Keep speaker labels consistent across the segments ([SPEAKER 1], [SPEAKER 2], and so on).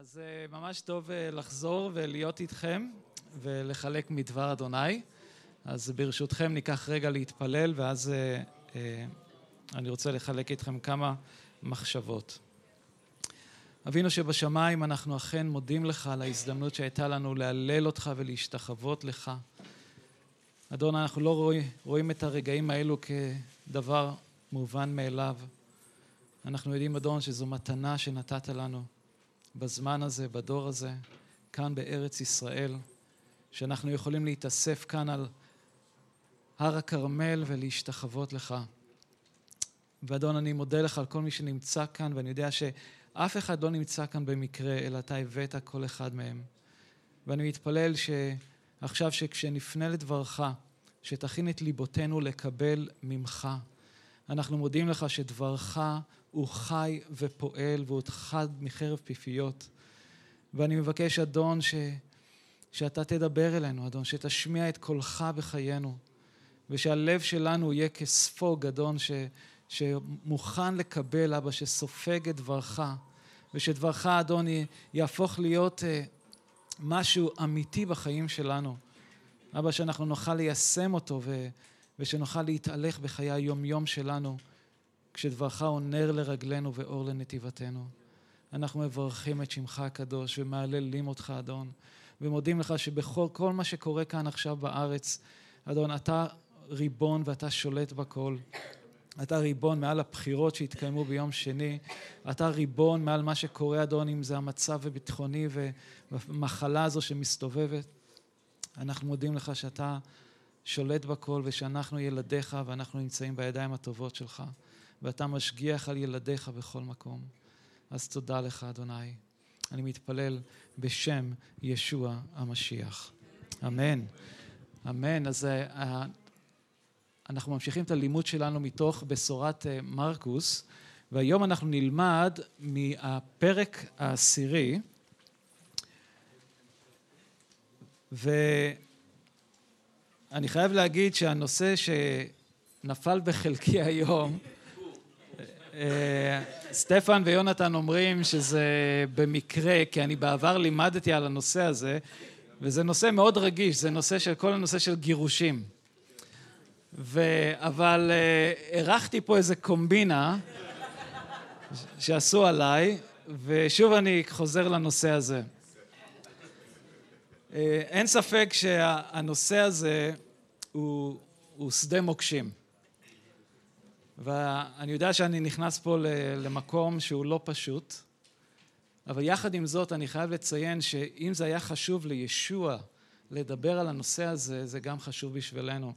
[SPEAKER 1] אז uh, ממש טוב uh, לחזור ולהיות איתכם ולחלק מדבר אדוני. אז ברשותכם ניקח רגע להתפלל ואז uh, אני רוצה לחלק איתכם כמה מחשבות. אבינו שבשמיים אנחנו אכן מודים לך על ההזדמנות שהייתה לנו להלל אותך ולהשתחוות לך. אדון, אנחנו לא רואים, רואים את הרגעים האלו כדבר מובן מאליו. אנחנו יודעים, אדון, שזו מתנה שנתת לנו. בזמן הזה, בדור הזה, כאן בארץ ישראל, שאנחנו יכולים להתאסף כאן על הר הכרמל ולהשתחוות לך. ואדון, אני מודה לך על כל מי שנמצא כאן, ואני יודע שאף אחד לא נמצא כאן במקרה, אלא אתה הבאת כל אחד מהם. ואני מתפלל שעכשיו שכשנפנה לדברך, שתכין את ליבותינו לקבל ממך. אנחנו מודים לך שדברך הוא חי ופועל והוא חד מחרב פיפיות. ואני מבקש, אדון, ש... שאתה תדבר אלינו, אדון, שתשמיע את קולך בחיינו, ושהלב שלנו יהיה כספוג, אדון, ש... שמוכן לקבל, אבא, שסופג את דברך, ושדברך, אדון, יהפוך להיות אה, משהו אמיתי בחיים שלנו. אבא, שאנחנו נוכל ליישם אותו ו... ושנוכל להתהלך בחיי היום-יום שלנו. כשדברך הוא נר לרגלינו ואור לנתיבתנו. אנחנו מברכים את שמך הקדוש ומהללים אותך, אדון, ומודים לך שבכל כל מה שקורה כאן עכשיו בארץ, אדון, אתה ריבון ואתה שולט בכל. אתה ריבון מעל הבחירות שהתקיימו ביום שני, אתה ריבון מעל מה שקורה, אדון, אם זה המצב הביטחוני והמחלה הזו שמסתובבת. אנחנו מודים לך שאתה שולט בכל ושאנחנו ילדיך ואנחנו נמצאים בידיים הטובות שלך. ואתה משגיח על ילדיך בכל מקום. אז תודה לך, אדוני. אני מתפלל בשם ישוע המשיח. אמן. אמן. אז uh, אנחנו ממשיכים את הלימוד שלנו מתוך בשורת uh, מרקוס, והיום אנחנו נלמד מהפרק העשירי, ואני חייב להגיד שהנושא שנפל בחלקי היום סטפן ויונתן אומרים שזה במקרה, כי אני בעבר לימדתי על הנושא הזה, וזה נושא מאוד רגיש, זה נושא של כל הנושא של גירושים. ו... אבל אירחתי פה איזה קומבינה שעשו עליי, ושוב אני חוזר לנושא הזה. אה, אין ספק שהנושא הזה הוא, הוא שדה מוקשים. ואני יודע שאני נכנס פה למקום שהוא לא פשוט, אבל יחד עם זאת אני חייב לציין שאם זה היה חשוב לישוע לדבר על הנושא הזה, זה גם חשוב בשבילנו.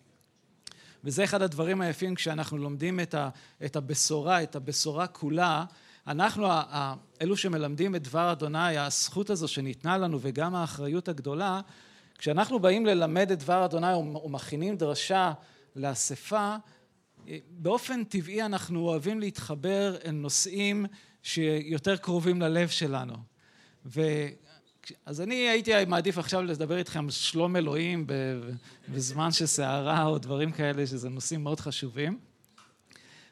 [SPEAKER 1] וזה אחד הדברים היפים כשאנחנו לומדים את, ה, את הבשורה, את הבשורה כולה. אנחנו, אלו שמלמדים את דבר אדוני, הזכות הזו שניתנה לנו וגם האחריות הגדולה, כשאנחנו באים ללמד את דבר אדוני ומכינים דרשה לאספה, באופן טבעי אנחנו אוהבים להתחבר אל נושאים שיותר קרובים ללב שלנו. ו... אז אני הייתי מעדיף עכשיו לדבר איתכם על שלום אלוהים בזמן של סערה או דברים כאלה, שזה נושאים מאוד חשובים.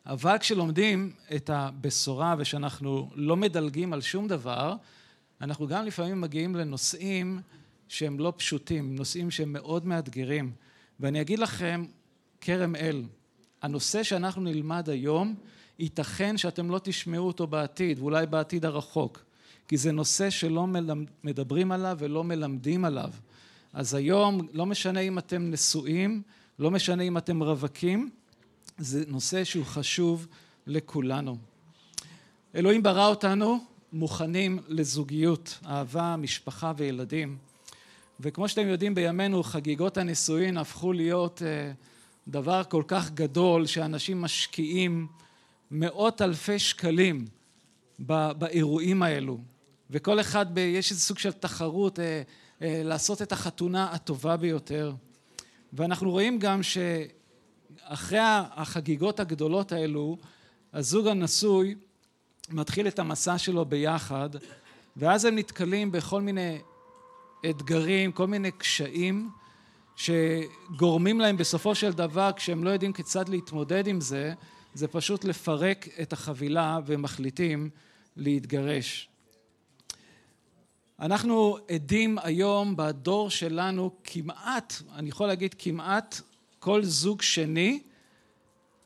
[SPEAKER 1] אבל כשלומדים את הבשורה ושאנחנו לא מדלגים על שום דבר, אנחנו גם לפעמים מגיעים לנושאים שהם לא פשוטים, נושאים שהם מאוד מאתגרים. ואני אגיד לכם, כרם אל, הנושא שאנחנו נלמד היום, ייתכן שאתם לא תשמעו אותו בעתיד, ואולי בעתיד הרחוק, כי זה נושא שלא מדברים עליו ולא מלמדים עליו. אז היום, לא משנה אם אתם נשואים, לא משנה אם אתם רווקים, זה נושא שהוא חשוב לכולנו. אלוהים ברא אותנו מוכנים לזוגיות, אהבה, משפחה וילדים. וכמו שאתם יודעים בימינו חגיגות הנישואין הפכו להיות uh, דבר כל כך גדול שאנשים משקיעים מאות אלפי שקלים באירועים האלו. וכל אחד, ב, יש איזה סוג של תחרות אה, אה, לעשות את החתונה הטובה ביותר. ואנחנו רואים גם שאחרי החגיגות הגדולות האלו הזוג הנשוי מתחיל את המסע שלו ביחד ואז הם נתקלים בכל מיני אתגרים, כל מיני קשיים שגורמים להם בסופו של דבר, כשהם לא יודעים כיצד להתמודד עם זה, זה פשוט לפרק את החבילה ומחליטים להתגרש. אנחנו עדים היום בדור שלנו כמעט, אני יכול להגיד כמעט כל זוג שני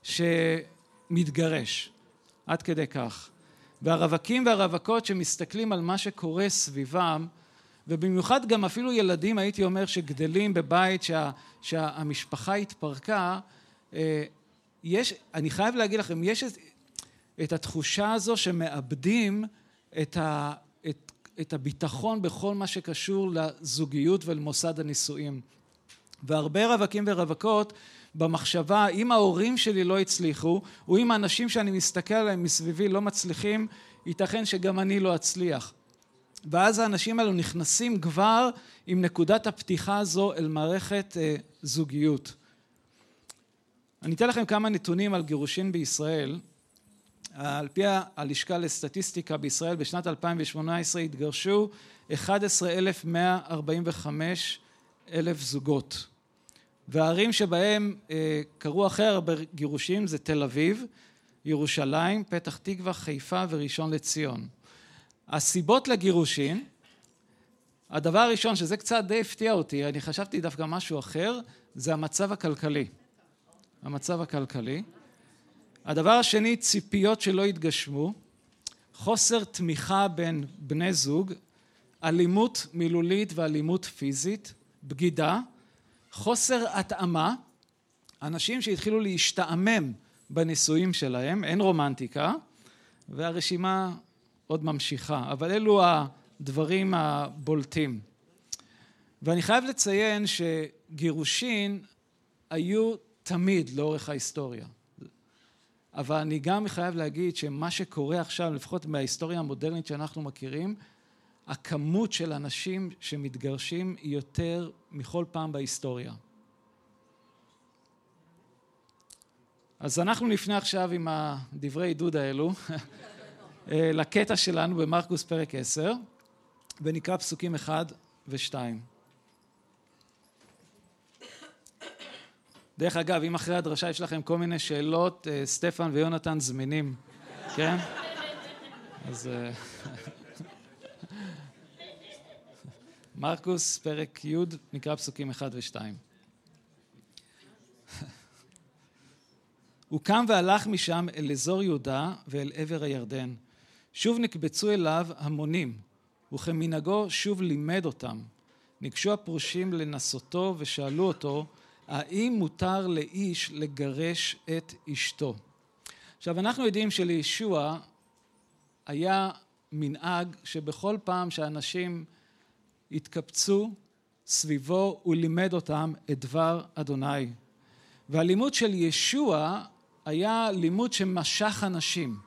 [SPEAKER 1] שמתגרש, עד כדי כך. והרווקים והרווקות שמסתכלים על מה שקורה סביבם, ובמיוחד גם אפילו ילדים, הייתי אומר, שגדלים בבית שה, שהמשפחה התפרקה, אה, יש, אני חייב להגיד לכם, יש את, את התחושה הזו שמאבדים את, ה, את, את הביטחון בכל מה שקשור לזוגיות ולמוסד הנישואים. והרבה רווקים ורווקות במחשבה, אם ההורים שלי לא הצליחו, או אם האנשים שאני מסתכל עליהם מסביבי לא מצליחים, ייתכן שגם אני לא אצליח. ואז האנשים האלו נכנסים כבר עם נקודת הפתיחה הזו אל מערכת אה, זוגיות. אני אתן לכם כמה נתונים על גירושין בישראל. על פי הלשכה לסטטיסטיקה בישראל בשנת 2018 התגרשו 11,145 אלף זוגות. והערים שבהם אה, קרו הכי הרבה גירושים זה תל אביב, ירושלים, פתח תקווה, חיפה וראשון לציון. הסיבות לגירושין, הדבר הראשון, שזה קצת די הפתיע אותי, אני חשבתי דווקא משהו אחר, זה המצב הכלכלי. המצב הכלכלי. הדבר השני, ציפיות שלא התגשמו, חוסר תמיכה בין בני זוג, אלימות מילולית ואלימות פיזית, בגידה, חוסר התאמה, אנשים שהתחילו להשתעמם בנישואים שלהם, אין רומנטיקה, והרשימה עוד ממשיכה, אבל אלו הדברים הבולטים. ואני חייב לציין שגירושין היו תמיד לאורך ההיסטוריה. אבל אני גם חייב להגיד שמה שקורה עכשיו, לפחות מההיסטוריה המודרנית שאנחנו מכירים, הכמות של אנשים שמתגרשים היא יותר מכל פעם בהיסטוריה. אז אנחנו נפנה עכשיו עם הדברי עידוד האלו לקטע שלנו במרקוס פרק 10 ונקרא פסוקים 1 ו-2. דרך אגב, אם אחרי הדרשה יש לכם כל מיני שאלות, אה, סטפן ויונתן זמינים, כן? אז... אה, מרקוס, פרק י', נקרא פסוקים 1 ו-2. הוא קם והלך משם אל אזור יהודה ואל עבר הירדן. שוב נקבצו אליו המונים, וכמנהגו שוב לימד אותם. ניגשו הפרושים לנסותו ושאלו אותו, האם מותר לאיש לגרש את אשתו? עכשיו, אנחנו יודעים שלישוע היה מנהג שבכל פעם שאנשים התקבצו סביבו, הוא לימד אותם את דבר אדוני. והלימוד של ישוע היה לימוד שמשך אנשים,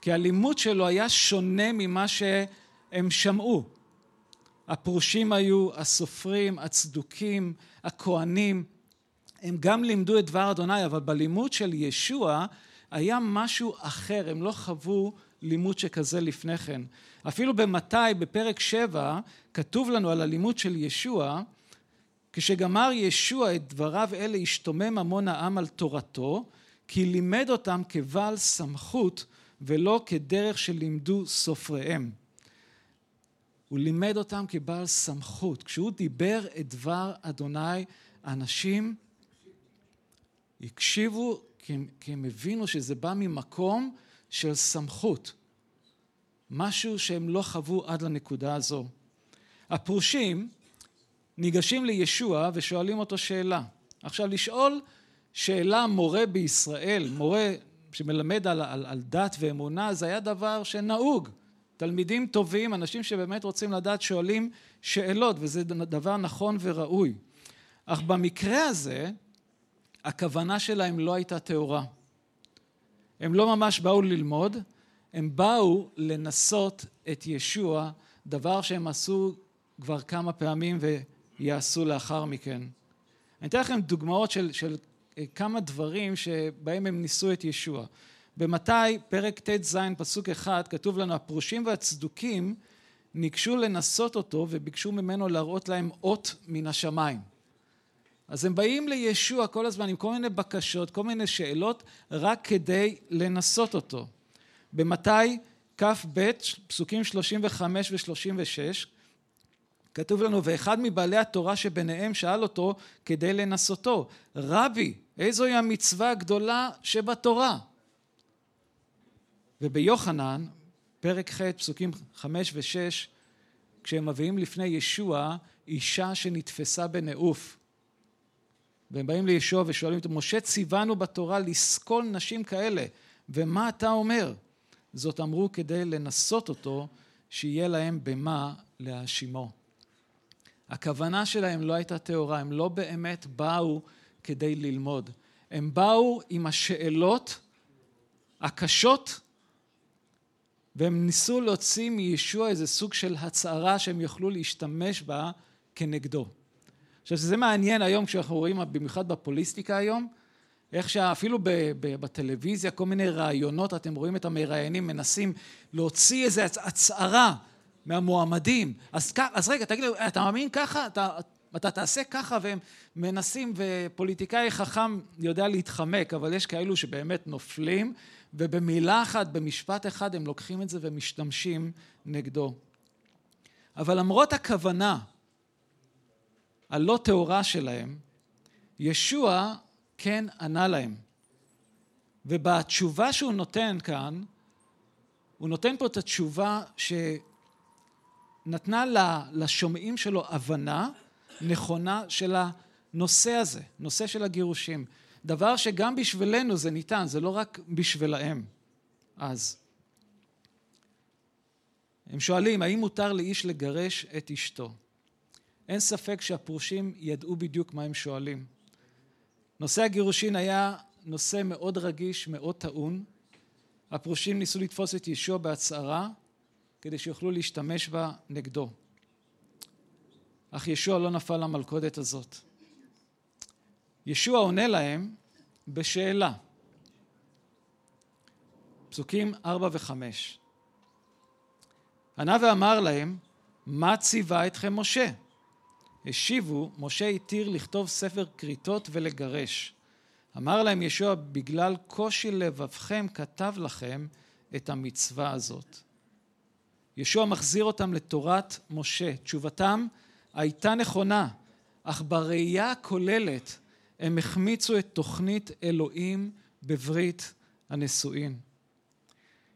[SPEAKER 1] כי הלימוד שלו היה שונה ממה שהם שמעו. הפרושים היו, הסופרים, הצדוקים, הכהנים, הם גם לימדו את דבר אדוני, אבל בלימוד של ישוע היה משהו אחר, הם לא חוו לימוד שכזה לפני כן. אפילו במתי, בפרק 7, כתוב לנו על הלימוד של ישוע, כשגמר ישוע את דבריו אלה, השתומם המון העם על תורתו, כי לימד אותם כבעל סמכות ולא כדרך שלימדו סופריהם. הוא לימד אותם כבעל סמכות. כשהוא דיבר את דבר אדוני, האנשים הקשיבו כי הם, כי הם הבינו שזה בא ממקום של סמכות. משהו שהם לא חוו עד לנקודה הזו. הפרושים ניגשים לישוע ושואלים אותו שאלה. עכשיו לשאול שאלה מורה בישראל, מורה שמלמד על, על, על דת ואמונה, זה היה דבר שנהוג. תלמידים טובים, אנשים שבאמת רוצים לדעת, שואלים שאלות, וזה דבר נכון וראוי. אך במקרה הזה, הכוונה שלהם לא הייתה טהורה. הם לא ממש באו ללמוד, הם באו לנסות את ישוע, דבר שהם עשו כבר כמה פעמים ויעשו לאחר מכן. אני אתן לכם דוגמאות של, של כמה דברים שבהם הם ניסו את ישוע. במתי, פרק ט"ז, פסוק אחד, כתוב לנו, הפרושים והצדוקים ניגשו לנסות אותו וביקשו ממנו להראות להם אות מן השמיים. אז הם באים לישוע כל הזמן עם כל מיני בקשות, כל מיני שאלות, רק כדי לנסות אותו. במתי כ"ב, פסוקים 35 ו-36, כתוב לנו, ואחד מבעלי התורה שביניהם שאל אותו כדי לנסותו, רבי, איזוהי המצווה הגדולה שבתורה? וביוחנן, פרק ח', פסוקים חמש ושש, כשהם מביאים לפני ישוע אישה שנתפסה בנעוף. והם באים לישוע ושואלים אותו, משה ציוונו בתורה לסקול נשים כאלה, ומה אתה אומר? זאת אמרו כדי לנסות אותו, שיהיה להם במה להאשימו. הכוונה שלהם לא הייתה טהורה, הם לא באמת באו כדי ללמוד. הם באו עם השאלות הקשות והם ניסו להוציא מישוע איזה סוג של הצהרה שהם יוכלו להשתמש בה כנגדו. עכשיו זה מעניין היום כשאנחנו רואים במיוחד בפוליסטיקה היום איך שאפילו בטלוויזיה כל מיני רעיונות אתם רואים את המראיינים מנסים להוציא איזה הצהרה מהמועמדים אז, אז רגע תגיד לי אתה מאמין ככה אתה, אתה תעשה ככה והם מנסים ופוליטיקאי חכם יודע להתחמק אבל יש כאלו שבאמת נופלים ובמילה אחת, במשפט אחד, הם לוקחים את זה ומשתמשים נגדו. אבל למרות הכוונה הלא טהורה שלהם, ישוע כן ענה להם. ובתשובה שהוא נותן כאן, הוא נותן פה את התשובה שנתנה לשומעים שלו הבנה נכונה של הנושא הזה, נושא של הגירושים. דבר שגם בשבילנו זה ניתן, זה לא רק בשבילהם. אז הם שואלים, האם מותר לאיש לגרש את אשתו? אין ספק שהפרושים ידעו בדיוק מה הם שואלים. נושא הגירושין היה נושא מאוד רגיש, מאוד טעון. הפרושים ניסו לתפוס את ישוע בהצהרה כדי שיוכלו להשתמש בה נגדו. אך ישוע לא נפל למלכודת הזאת. ישוע עונה להם בשאלה. פסוקים ארבע וחמש. ענה ואמר להם, מה ציווה אתכם משה? השיבו, משה התיר לכתוב ספר כריתות ולגרש. אמר להם ישוע, בגלל קושי לבבכם כתב לכם את המצווה הזאת. ישוע מחזיר אותם לתורת משה. תשובתם הייתה נכונה, אך בראייה הכוללת הם החמיצו את תוכנית אלוהים בברית הנישואין.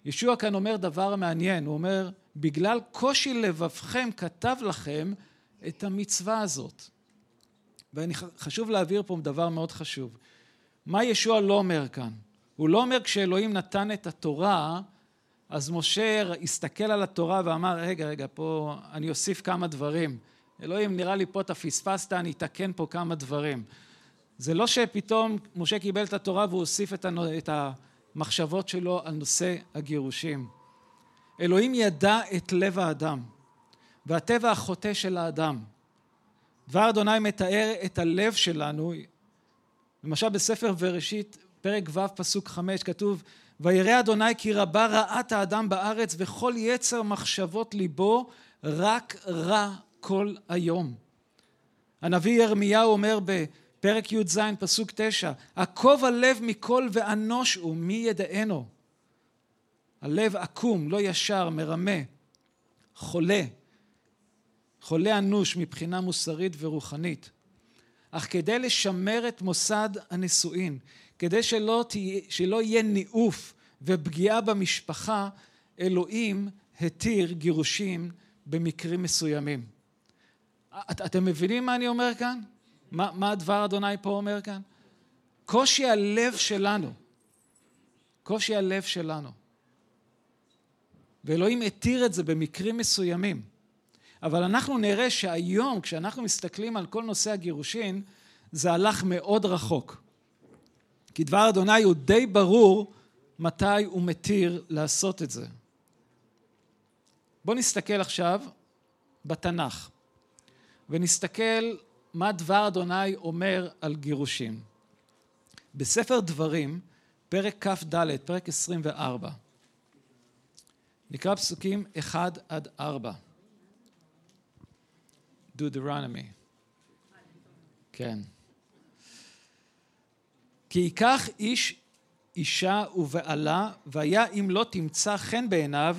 [SPEAKER 1] ישוע כאן אומר דבר מעניין, הוא אומר, בגלל קושי לבבכם כתב לכם את המצווה הזאת. וחשוב להעביר פה דבר מאוד חשוב. מה ישוע לא אומר כאן? הוא לא אומר כשאלוהים נתן את התורה, אז משה הסתכל על התורה ואמר, רגע, רגע, פה אני אוסיף כמה דברים. אלוהים, נראה לי פה אתה פספסת, אני אתקן פה כמה דברים. זה לא שפתאום משה קיבל את התורה והוא הוסיף את המחשבות שלו על נושא הגירושים. אלוהים ידע את לב האדם והטבע החוטא של האדם. דבר אדוני מתאר את הלב שלנו, למשל בספר בראשית, פרק ו' פסוק חמש, כתוב וירא אדוני כי רבה רעת האדם בארץ וכל יצר מחשבות ליבו רק רע כל היום. הנביא ירמיהו אומר פרק י"ז, פסוק תשע, עקוב הלב מכל ואנוש הוא, מי ידענו? הלב עקום, לא ישר, מרמה, חולה, חולה אנוש מבחינה מוסרית ורוחנית. אך כדי לשמר את מוסד הנישואין, כדי שלא, תהיה, שלא יהיה ניאוף ופגיעה במשפחה, אלוהים התיר גירושים במקרים מסוימים. את, אתם מבינים מה אני אומר כאן? מה, מה דבר אדוני פה אומר כאן? קושי הלב שלנו. קושי הלב שלנו. ואלוהים התיר את זה במקרים מסוימים. אבל אנחנו נראה שהיום, כשאנחנו מסתכלים על כל נושא הגירושין, זה הלך מאוד רחוק. כי דבר אדוני הוא די ברור מתי הוא מתיר לעשות את זה. בואו נסתכל עכשיו בתנ"ך, ונסתכל מה דבר אדוני אומר על גירושים. בספר דברים, פרק כ"ד, פרק 24, נקרא פסוקים 1 עד 4. דודרנמי. כן. כי ייקח איש אישה ובעלה, והיה אם לא תמצא חן בעיניו,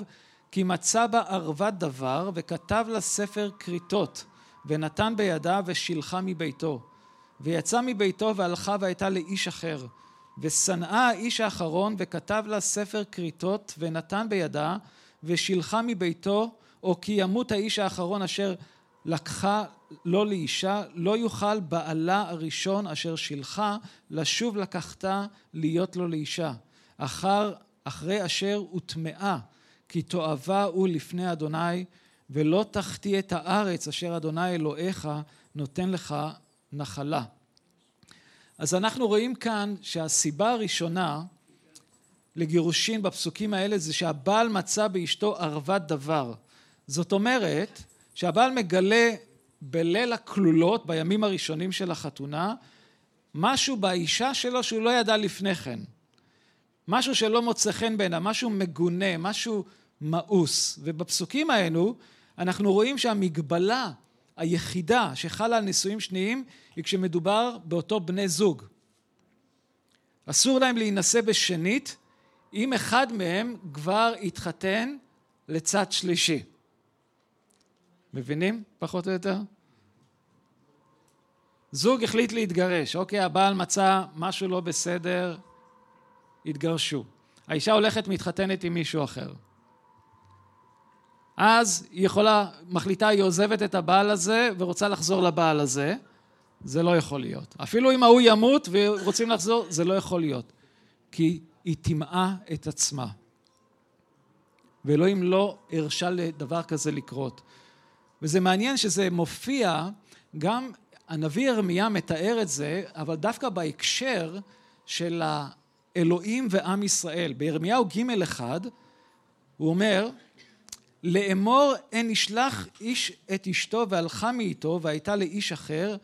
[SPEAKER 1] כי מצא בה ערוות דבר וכתב לה ספר כריתות ונתן בידה ושילחה מביתו. ויצא מביתו והלכה והייתה לאיש אחר. ושנאה האיש האחרון וכתב לה ספר כריתות ונתן בידה ושילחה מביתו או כי ימות האיש האחרון אשר לקחה לו לאישה לא יוכל בעלה הראשון אשר שילחה לשוב לקחתה להיות לו לאישה אחר אחרי אשר הוטמעה כי תועבה הוא לפני אדוני ולא תחטיא את הארץ אשר אדוני אלוהיך נותן לך נחלה. אז אנחנו רואים כאן שהסיבה הראשונה לגירושין בפסוקים האלה זה שהבעל מצא באשתו ערוות דבר. זאת אומרת שהבעל מגלה בליל הכלולות בימים הראשונים של החתונה משהו באישה שלו שהוא לא ידע לפני כן. משהו שלא מוצא חן בעיניו, משהו מגונה, משהו מאוס. ובפסוקים האלו אנחנו רואים שהמגבלה היחידה שחלה על נישואים שניים היא כשמדובר באותו בני זוג. אסור להם להינשא בשנית אם אחד מהם כבר התחתן לצד שלישי. מבינים פחות או יותר? זוג החליט להתגרש, אוקיי, הבעל מצא משהו לא בסדר, התגרשו. האישה הולכת מתחתנת עם מישהו אחר. אז היא יכולה, מחליטה, היא עוזבת את הבעל הזה ורוצה לחזור לבעל הזה, זה לא יכול להיות. אפילו אם ההוא ימות ורוצים לחזור, זה לא יכול להיות. כי היא טימאה את עצמה. ואלוהים לא הרשה לדבר כזה לקרות. וזה מעניין שזה מופיע, גם הנביא ירמיה מתאר את זה, אבל דווקא בהקשר של האלוהים ועם ישראל. בירמיהו ג' אחד הוא אומר לאמור אין ישלח איש את אשתו והלכה מאיתו והייתה לאיש אחר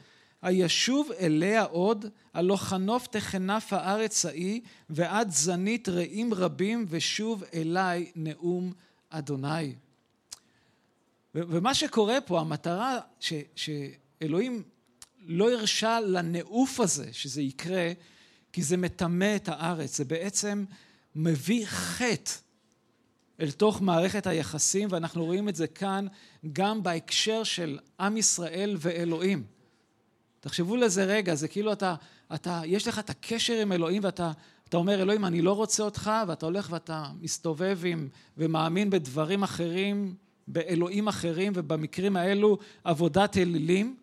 [SPEAKER 1] הישוב אליה עוד הלא חנוף תכנף הארץ ההיא ועד זנית רעים רבים ושוב אליי נאום אדוני. ומה שקורה פה המטרה ש, שאלוהים לא הרשה לנעוף הזה שזה יקרה כי זה מטמא את הארץ זה בעצם מביא חטא אל תוך מערכת היחסים, ואנחנו רואים את זה כאן גם בהקשר של עם ישראל ואלוהים. תחשבו לזה רגע, זה כאילו אתה, אתה, יש לך את הקשר עם אלוהים ואתה אתה אומר, אלוהים, אני לא רוצה אותך, ואתה הולך ואתה מסתובב עם, ומאמין בדברים אחרים, באלוהים אחרים, ובמקרים האלו עבודת אלילים,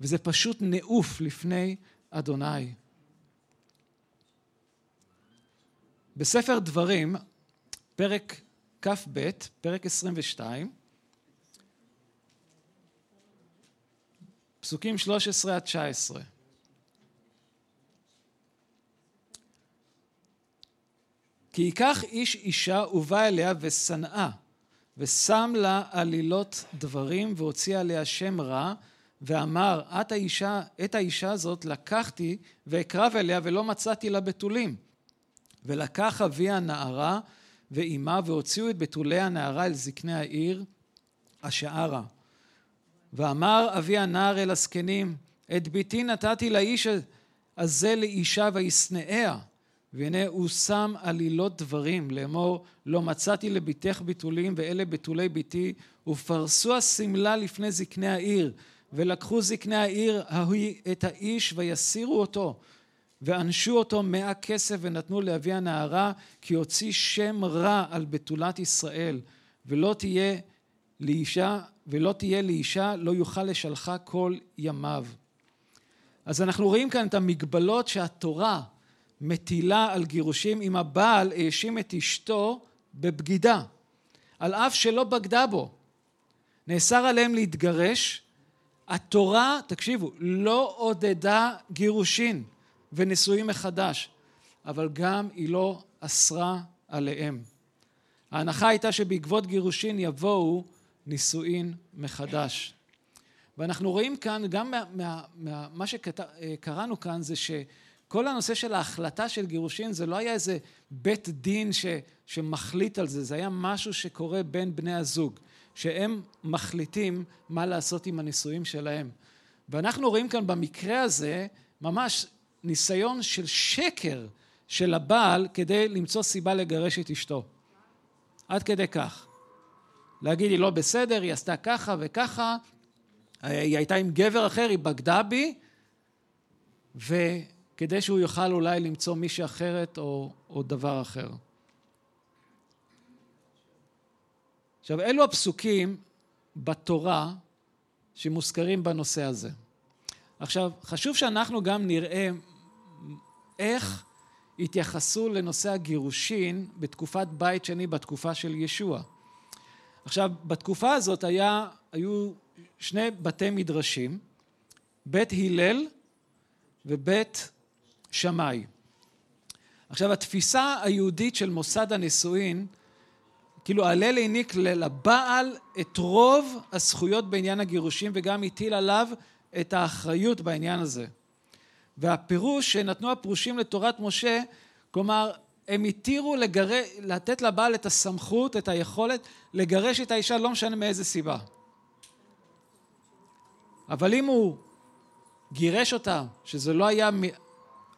[SPEAKER 1] וזה פשוט נעוף לפני אדוני. בספר דברים, פרק כ"ב, פרק 22, פסוקים 13 עד 19. כי ייקח איש אישה ובא אליה ושנאה, ושם לה עלילות דברים והוציא עליה שם רע, ואמר, את האישה, את האישה הזאת לקחתי ואקרב אליה ולא מצאתי לה בתולים. ולקח אבי הנערה ואימה והוציאו את בתולי הנערה אל זקני העיר השערה. ואמר אבי הנער אל הזקנים את ביתי נתתי לאיש הזה לאישה וישנאיה והנה הוא שם עלילות דברים לאמור לא מצאתי לביתך בתולים ואלה בתולי ביתי ופרסו השמלה לפני זקני העיר ולקחו זקני העיר ההיא את האיש ויסירו אותו ואנשו אותו מאה כסף ונתנו לאבי הנערה כי הוציא שם רע על בתולת ישראל ולא תהיה לאישה ולא תהיה לאישה לא יוכל לשלחה כל ימיו. אז אנחנו רואים כאן את המגבלות שהתורה מטילה על גירושים אם הבעל האשים את אשתו בבגידה על אף שלא בגדה בו נאסר עליהם להתגרש התורה תקשיבו לא עודדה גירושין ונשואים מחדש, אבל גם היא לא אסרה עליהם. ההנחה הייתה שבעקבות גירושין יבואו נישואין מחדש. ואנחנו רואים כאן, גם מה, מה, מה, שקראנו כאן זה שכל הנושא של ההחלטה של גירושין זה לא היה איזה בית דין ש, שמחליט על זה, זה היה משהו שקורה בין בני הזוג, שהם מחליטים מה לעשות עם הנישואים שלהם. ואנחנו רואים כאן במקרה הזה ממש ניסיון של שקר של הבעל כדי למצוא סיבה לגרש את אשתו. עד כדי כך. להגיד, היא לא בסדר, היא עשתה ככה וככה, היא הייתה עם גבר אחר, היא בגדה בי, וכדי שהוא יוכל אולי למצוא מישהי אחרת או, או דבר אחר. עכשיו, אלו הפסוקים בתורה שמוזכרים בנושא הזה. עכשיו, חשוב שאנחנו גם נראה איך התייחסו לנושא הגירושין בתקופת בית שני, בתקופה של ישוע. עכשיו, בתקופה הזאת היה, היו שני בתי מדרשים, בית הלל ובית שמאי. עכשיו, התפיסה היהודית של מוסד הנישואין, כאילו הלל העניק לבעל את רוב הזכויות בעניין הגירושים וגם הטיל עליו את האחריות בעניין הזה. והפירוש שנתנו הפרושים לתורת משה, כלומר, הם התירו לגר... לתת לבעל את הסמכות, את היכולת, לגרש את האישה, לא משנה מאיזה סיבה. אבל אם הוא גירש אותה, שזה לא היה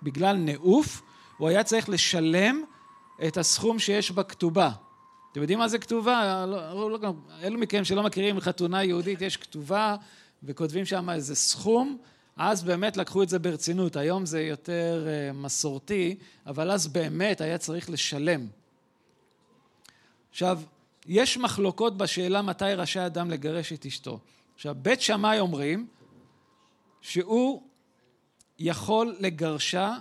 [SPEAKER 1] בגלל נעוף, הוא היה צריך לשלם את הסכום שיש בכתובה. אתם יודעים מה זה כתובה? לא, לא, לא, אלו מכם שלא מכירים חתונה יהודית, יש כתובה וכותבים שם איזה סכום, אז באמת לקחו את זה ברצינות. היום זה יותר uh, מסורתי, אבל אז באמת היה צריך לשלם. עכשיו, יש מחלוקות בשאלה מתי רשאי אדם לגרש את אשתו. עכשיו, בית שמאי אומרים שהוא יכול לגרשה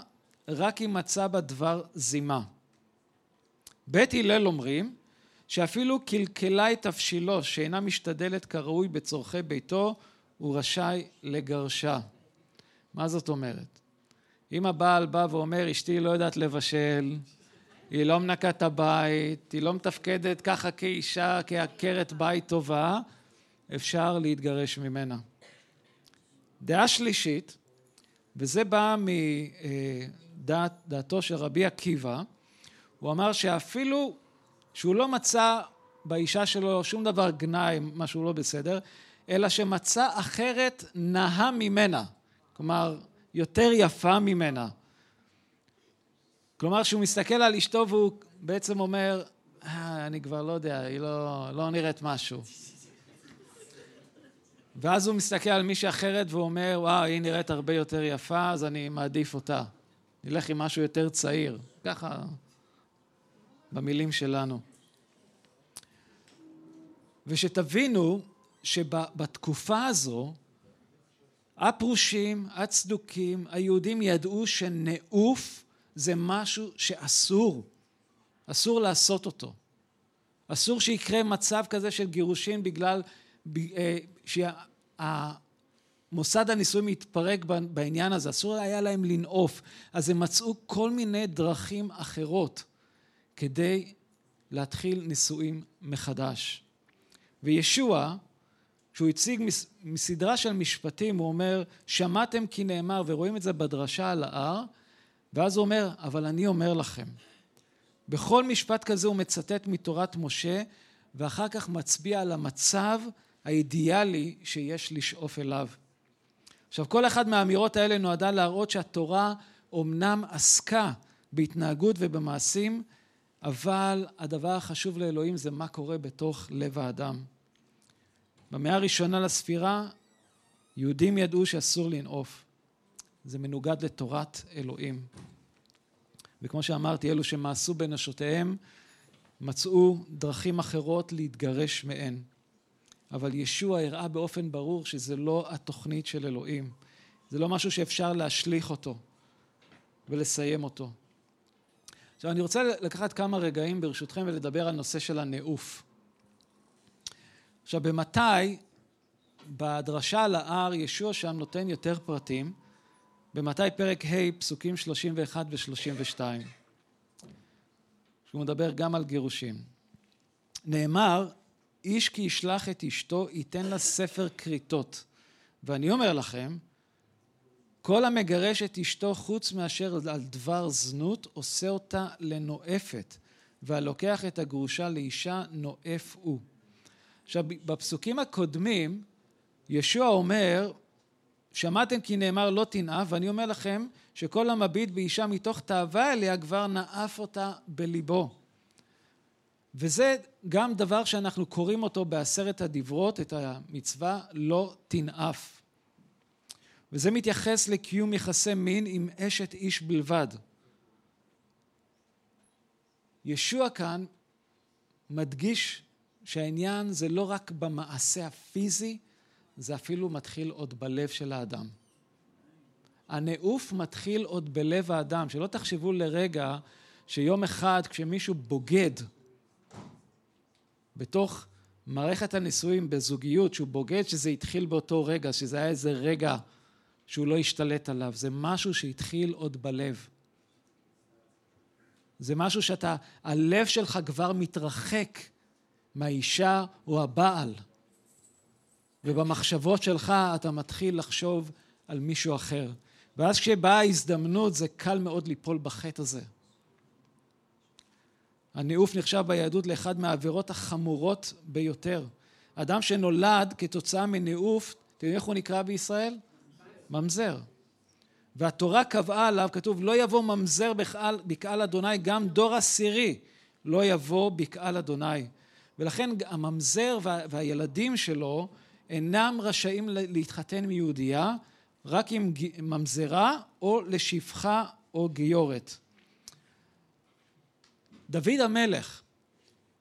[SPEAKER 1] רק אם מצא בה דבר זימה. בית הלל אומרים שאפילו קלקלה את תבשילו שאינה משתדלת כראוי בצורכי ביתו, הוא רשאי לגרשה. מה זאת אומרת? אם הבעל בא ואומר, אשתי לא יודעת לבשל, היא לא מנקה את הבית, היא לא מתפקדת ככה כאישה, כעקרת בית טובה, אפשר להתגרש ממנה. דעה שלישית, וזה בא מדעתו של רבי עקיבא, הוא אמר שאפילו שהוא לא מצא באישה שלו שום דבר גנאי, משהו לא בסדר, אלא שמצא אחרת נאה ממנה, כלומר, יותר יפה ממנה. כלומר, כשהוא מסתכל על אשתו והוא בעצם אומר, אה, אני כבר לא יודע, היא לא, לא נראית משהו. ואז הוא מסתכל על מישהי אחרת ואומר, וואו, היא נראית הרבה יותר יפה, אז אני מעדיף אותה. נלך עם משהו יותר צעיר. ככה, במילים שלנו. ושתבינו שבתקופה הזו, הפרושים, הצדוקים, היהודים ידעו שנעוף זה משהו שאסור, אסור לעשות אותו. אסור שיקרה מצב כזה של גירושין בגלל אה, שהמוסד הנישואים יתפרק בעניין הזה, אסור היה להם לנעוף. אז הם מצאו כל מיני דרכים אחרות כדי להתחיל נישואים מחדש. וישוע, כשהוא הציג מסדרה של משפטים, הוא אומר, שמעתם כי נאמר, ורואים את זה בדרשה על ההר, ואז הוא אומר, אבל אני אומר לכם. בכל משפט כזה הוא מצטט מתורת משה, ואחר כך מצביע על המצב האידיאלי שיש לשאוף אליו. עכשיו, כל אחת מהאמירות האלה נועדה להראות שהתורה אומנם עסקה בהתנהגות ובמעשים, אבל הדבר החשוב לאלוהים זה מה קורה בתוך לב האדם. במאה הראשונה לספירה, יהודים ידעו שאסור לנעוף. זה מנוגד לתורת אלוהים. וכמו שאמרתי, אלו שמאסו בנשותיהם מצאו דרכים אחרות להתגרש מהן. אבל ישוע הראה באופן ברור שזה לא התוכנית של אלוהים. זה לא משהו שאפשר להשליך אותו ולסיים אותו. עכשיו אני רוצה לקחת כמה רגעים ברשותכם ולדבר על נושא של הנעוף. עכשיו במתי, בדרשה על ההר, ישוע שם נותן יותר פרטים, במתי פרק ה' פסוקים 31 ו-32, שהוא מדבר גם על גירושים. נאמר, איש כי ישלח את אשתו ייתן לה ספר כריתות. ואני אומר לכם, כל המגרש את אשתו חוץ מאשר על דבר זנות עושה אותה לנואפת, והלוקח את הגרושה לאישה נואף הוא. עכשיו בפסוקים הקודמים ישוע אומר שמעתם כי נאמר לא תנאף ואני אומר לכם שכל המביט באישה מתוך תאווה אליה כבר נאף אותה בליבו וזה גם דבר שאנחנו קוראים אותו בעשרת הדברות, את המצווה לא תנאף. וזה מתייחס לקיום יחסי מין עם אשת איש בלבד. ישוע כאן מדגיש שהעניין זה לא רק במעשה הפיזי, זה אפילו מתחיל עוד בלב של האדם. הנעוף מתחיל עוד בלב האדם, שלא תחשבו לרגע שיום אחד כשמישהו בוגד בתוך מערכת הנישואים בזוגיות, שהוא בוגד שזה התחיל באותו רגע, שזה היה איזה רגע שהוא לא השתלט עליו, זה משהו שהתחיל עוד בלב. זה משהו שאתה, הלב שלך כבר מתרחק מהאישה או הבעל, ובמחשבות שלך אתה מתחיל לחשוב על מישהו אחר. ואז כשבאה ההזדמנות זה קל מאוד ליפול בחטא הזה. הניאוף נחשב ביהדות לאחד מהעבירות החמורות ביותר. אדם שנולד כתוצאה מניאוף, אתם יודעים איך הוא נקרא בישראל? ממזר. והתורה קבעה עליו, כתוב, לא יבוא ממזר בקהל, בקהל אדוני, גם דור עשירי לא יבוא בקהל אדוני. ולכן הממזר וה, והילדים שלו אינם רשאים להתחתן מיהודייה, רק עם ממזרה או לשפחה או גיורת. דוד המלך,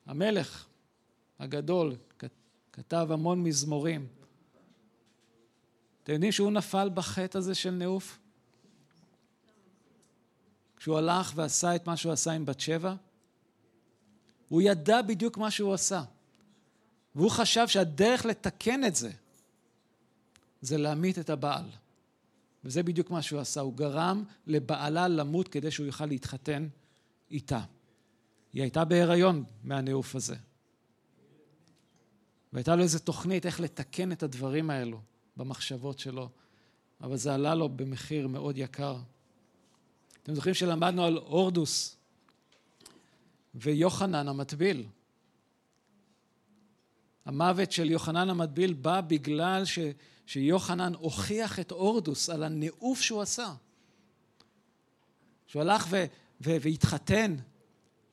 [SPEAKER 1] המלך הגדול, כתב המון מזמורים. אתם יודעים שהוא נפל בחטא הזה של נעוף? כשהוא הלך ועשה את מה שהוא עשה עם בת שבע? הוא ידע בדיוק מה שהוא עשה. והוא חשב שהדרך לתקן את זה, זה להמית את הבעל. וזה בדיוק מה שהוא עשה. הוא גרם לבעלה למות כדי שהוא יוכל להתחתן איתה. היא הייתה בהיריון מהניאוף הזה. והייתה לו איזו תוכנית איך לתקן את הדברים האלו במחשבות שלו, אבל זה עלה לו במחיר מאוד יקר. אתם זוכרים שלמדנו על הורדוס ויוחנן המטביל. המוות של יוחנן המטביל בא בגלל ש, שיוחנן הוכיח את הורדוס על הנאוף שהוא עשה. שהוא הלך ו, ו, והתחתן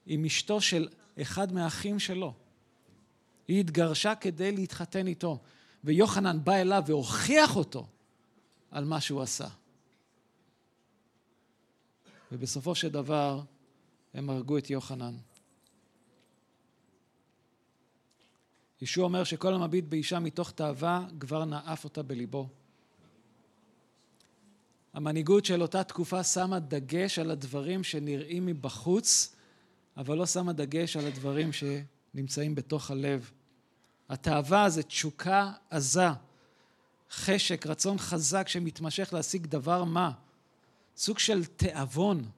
[SPEAKER 1] עם אשתו של אחד מהאחים שלו. היא התגרשה כדי להתחתן איתו, ויוחנן בא אליו והוכיח אותו על מה שהוא עשה. ובסופו של דבר הם הרגו את יוחנן. ישוע אומר שכל המביט באישה מתוך תאווה כבר נאף אותה בליבו. המנהיגות של אותה תקופה שמה דגש על הדברים שנראים מבחוץ, אבל לא שמה דגש על הדברים שנמצאים בתוך הלב. התאווה זה תשוקה עזה, חשק, רצון חזק שמתמשך להשיג דבר מה. סוג של תיאבון.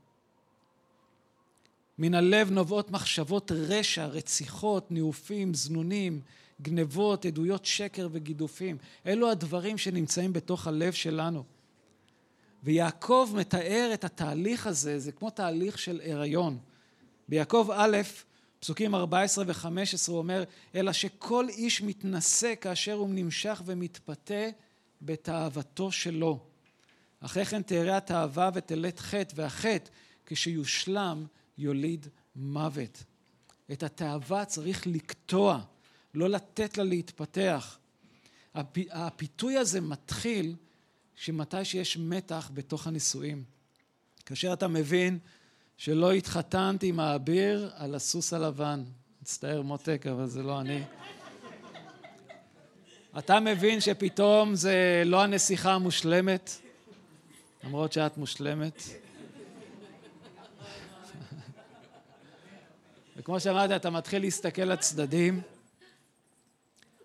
[SPEAKER 1] מן הלב נובעות מחשבות רשע, רציחות, ניאופים, זנונים, גנבות, עדויות שקר וגידופים. אלו הדברים שנמצאים בתוך הלב שלנו. ויעקב מתאר את התהליך הזה, זה כמו תהליך של הריון. ביעקב א', פסוקים 14 ו-15 הוא אומר, אלא שכל איש מתנשא כאשר הוא נמשך ומתפתה בתאוותו שלו. אחרי כן תארה התאווה ותלת חטא, והחטא כשיושלם יוליד מוות. את התאווה צריך לקטוע, לא לתת לה להתפתח. הפיתוי הזה מתחיל שמתי שיש מתח בתוך הנישואים. כאשר אתה מבין שלא התחתנתי עם האביר על הסוס הלבן. מצטער מותק, אבל זה לא אני. אתה מבין שפתאום זה לא הנסיכה המושלמת, למרות שאת מושלמת. וכמו שאמרתי, אתה מתחיל להסתכל לצדדים,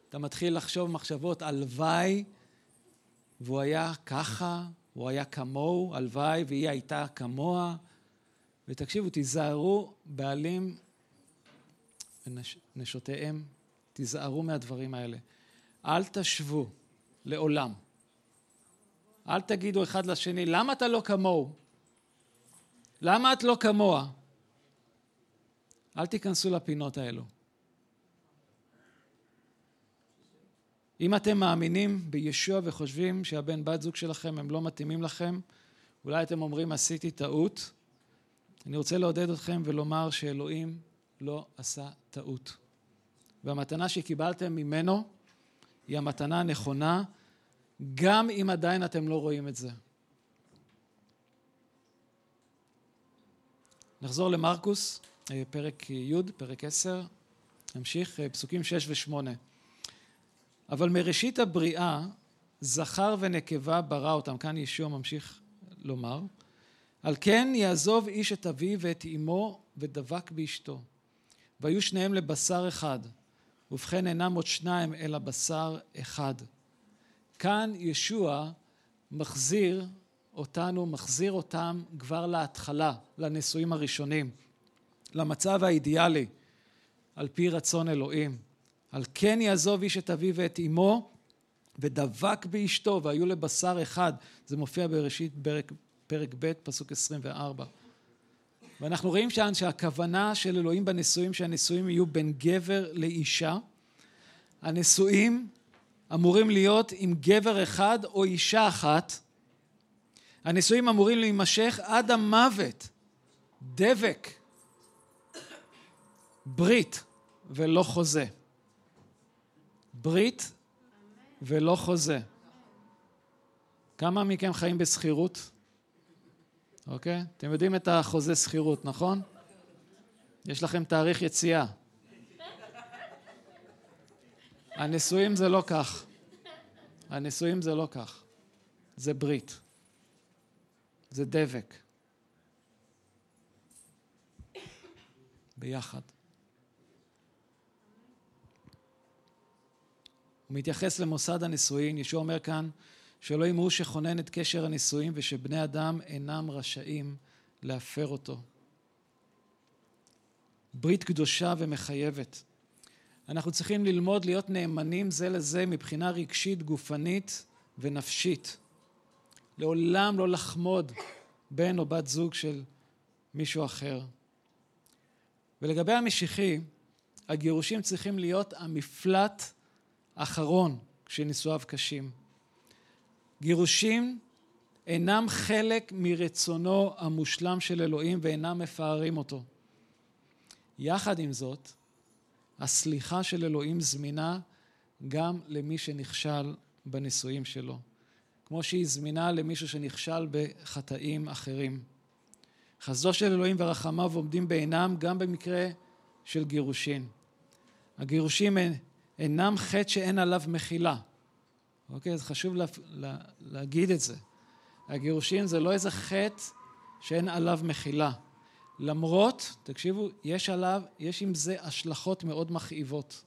[SPEAKER 1] אתה מתחיל לחשוב מחשבות, הלוואי והוא היה ככה, הוא היה כמוהו, הלוואי והיא הייתה כמוה. ותקשיבו, תיזהרו בעלים ונשותיהם, תיזהרו מהדברים האלה. אל תשוו לעולם. אל תגידו אחד לשני, למה אתה לא כמוהו? למה את לא כמוה? אל תיכנסו לפינות האלו. אם אתם מאמינים בישוע וחושבים שהבן בת זוג שלכם הם לא מתאימים לכם, אולי אתם אומרים עשיתי טעות, אני רוצה לעודד אתכם ולומר שאלוהים לא עשה טעות. והמתנה שקיבלתם ממנו היא המתנה הנכונה, גם אם עדיין אתם לא רואים את זה. נחזור למרקוס, אה, פרק י', פרק 10, נמשיך, אה, פסוקים 6 ו-8. אבל מראשית הבריאה, זכר ונקבה ברא אותם, כאן ישוע ממשיך לומר, על כן יעזוב איש את אביו ואת אמו ודבק באשתו. והיו שניהם לבשר אחד, ובכן אינם עוד שניים אלא בשר אחד. כאן ישוע מחזיר אותנו, מחזיר אותם כבר להתחלה, לנישואים הראשונים, למצב האידיאלי, על פי רצון אלוהים. על כן יעזוב איש את אביו ואת אמו, ודבק באשתו, והיו לבשר אחד. זה מופיע בראשית פרק, פרק ב', פסוק 24. ואנחנו רואים שם שהכוונה של אלוהים בנישואים, שהנישואים יהיו בין גבר לאישה. הנישואים אמורים להיות עם גבר אחד או אישה אחת. הנישואים אמורים להימשך עד המוות. דבק. ברית ולא חוזה. ברית ולא חוזה. כמה מכם חיים בשכירות? אוקיי? אתם יודעים את החוזה שכירות, נכון? יש לכם תאריך יציאה. הנישואים זה לא כך. הנישואים זה לא כך. זה ברית. זה דבק. ביחד. הוא מתייחס למוסד הנישואין, ישוע אומר כאן שאלוהים הוא שכונן את קשר הנישואין ושבני אדם אינם רשאים להפר אותו. ברית קדושה ומחייבת. אנחנו צריכים ללמוד להיות נאמנים זה לזה מבחינה רגשית, גופנית ונפשית. לעולם לא לחמוד בן או בת זוג של מישהו אחר. ולגבי המשיחי, הגירושים צריכים להיות המפלט האחרון כשנישואיו קשים. גירושים אינם חלק מרצונו המושלם של אלוהים ואינם מפארים אותו. יחד עם זאת, הסליחה של אלוהים זמינה גם למי שנכשל בנישואים שלו, כמו שהיא זמינה למישהו שנכשל בחטאים אחרים. חסדו של אלוהים ורחמיו עומדים בעינם גם במקרה של גירושין. הגירושים אינם חטא שאין עליו מחילה. אוקיי? אז חשוב לה, לה, להגיד את זה. הגירושין זה לא איזה חטא שאין עליו מחילה. למרות, תקשיבו, יש עליו, יש עם זה השלכות מאוד מכאיבות.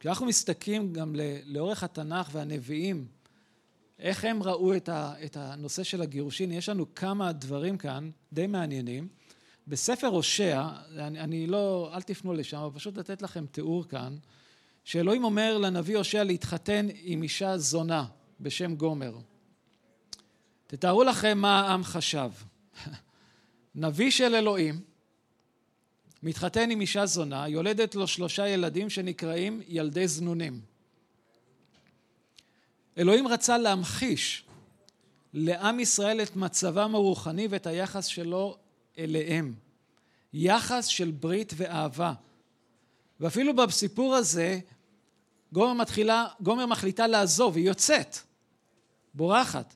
[SPEAKER 1] כשאנחנו מסתכלים גם לאורך התנ"ך והנביאים, איך הם ראו את, ה, את הנושא של הגירושין, יש לנו כמה דברים כאן די מעניינים. בספר הושע, אני, אני לא, אל תפנו לשם, אבל פשוט לתת לכם תיאור כאן, שאלוהים אומר לנביא הושע להתחתן עם אישה זונה בשם גומר. תתארו לכם מה העם חשב. נביא של אלוהים מתחתן עם אישה זונה, יולדת לו שלושה ילדים שנקראים ילדי זנונים. אלוהים רצה להמחיש לעם ישראל את מצבם הרוחני ואת היחס שלו אליהם. יחס של ברית ואהבה. ואפילו בסיפור הזה, גומר, מתחילה, גומר מחליטה לעזוב, היא יוצאת, בורחת.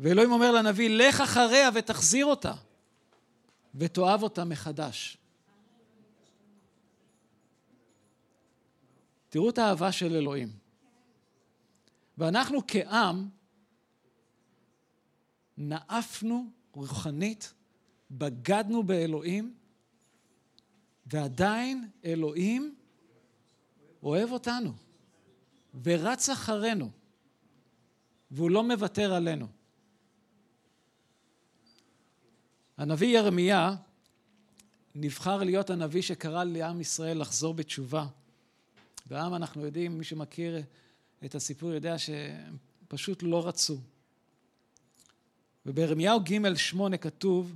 [SPEAKER 1] ואלוהים אומר לנביא, לך אחריה ותחזיר אותה, ותאהב אותה מחדש. תראו את האהבה של אלוהים. ואנחנו כעם נאפנו רוחנית בגדנו באלוהים, ועדיין אלוהים אוהב אותנו, ורץ אחרינו, והוא לא מוותר עלינו. הנביא ירמיה נבחר להיות הנביא שקרא לעם ישראל לחזור בתשובה. והעם, אנחנו יודעים, מי שמכיר את הסיפור יודע שהם פשוט לא רצו. ובירמיהו ג' שמונה כתוב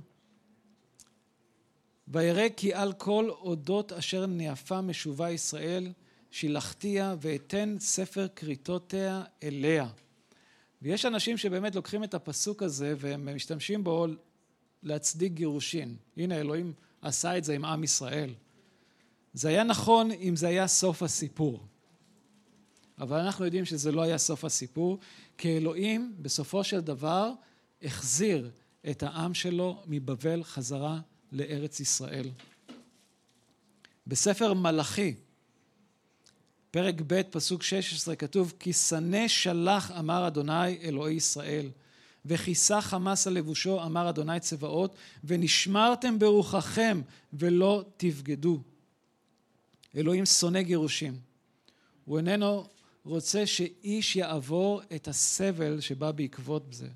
[SPEAKER 1] וירא כי על כל אודות אשר נאפה משובה ישראל, שילחתיה ואתן ספר כריתותיה אליה. ויש אנשים שבאמת לוקחים את הפסוק הזה והם משתמשים בו להצדיק גירושין. הנה אלוהים עשה את זה עם עם ישראל. זה היה נכון אם זה היה סוף הסיפור. אבל אנחנו יודעים שזה לא היה סוף הסיפור, כי אלוהים בסופו של דבר החזיר את העם שלו מבבל חזרה לארץ ישראל. בספר מלאכי, פרק ב', פסוק 16, כתוב, כי שנא שלח אמר אדוני אלוהי ישראל, וכיסה חמס על לבושו אמר אדוני צבאות, ונשמרתם ברוחכם ולא תבגדו. אלוהים שונא גירושים. הוא איננו רוצה שאיש יעבור את הסבל שבא בעקבות זה,